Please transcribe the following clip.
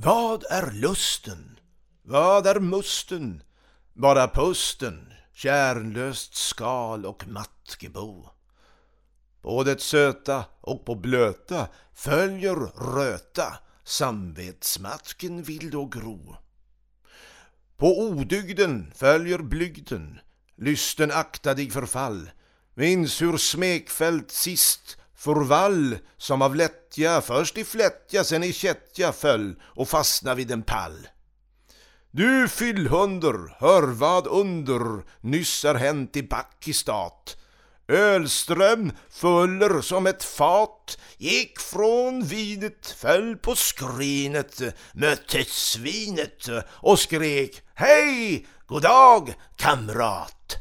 Vad är lusten? Vad är musten? Bara pusten, kärnlöst skal och mattgebo. På det söta och på blöta följer röta, samvetsmatken vill då gro. På odygden följer blygden, lysten akta dig förfall. Minns hur smekfält sist Förvall som av lättja, först i flättja, sen i kättja föll och fastna vid en pall. Du fyllhunder, hör vad under nyss är hänt i Backistat. Ölström fuller som ett fat gick från vinet, föll på skrinet, mötte svinet och skrek Hej, god dag kamrat!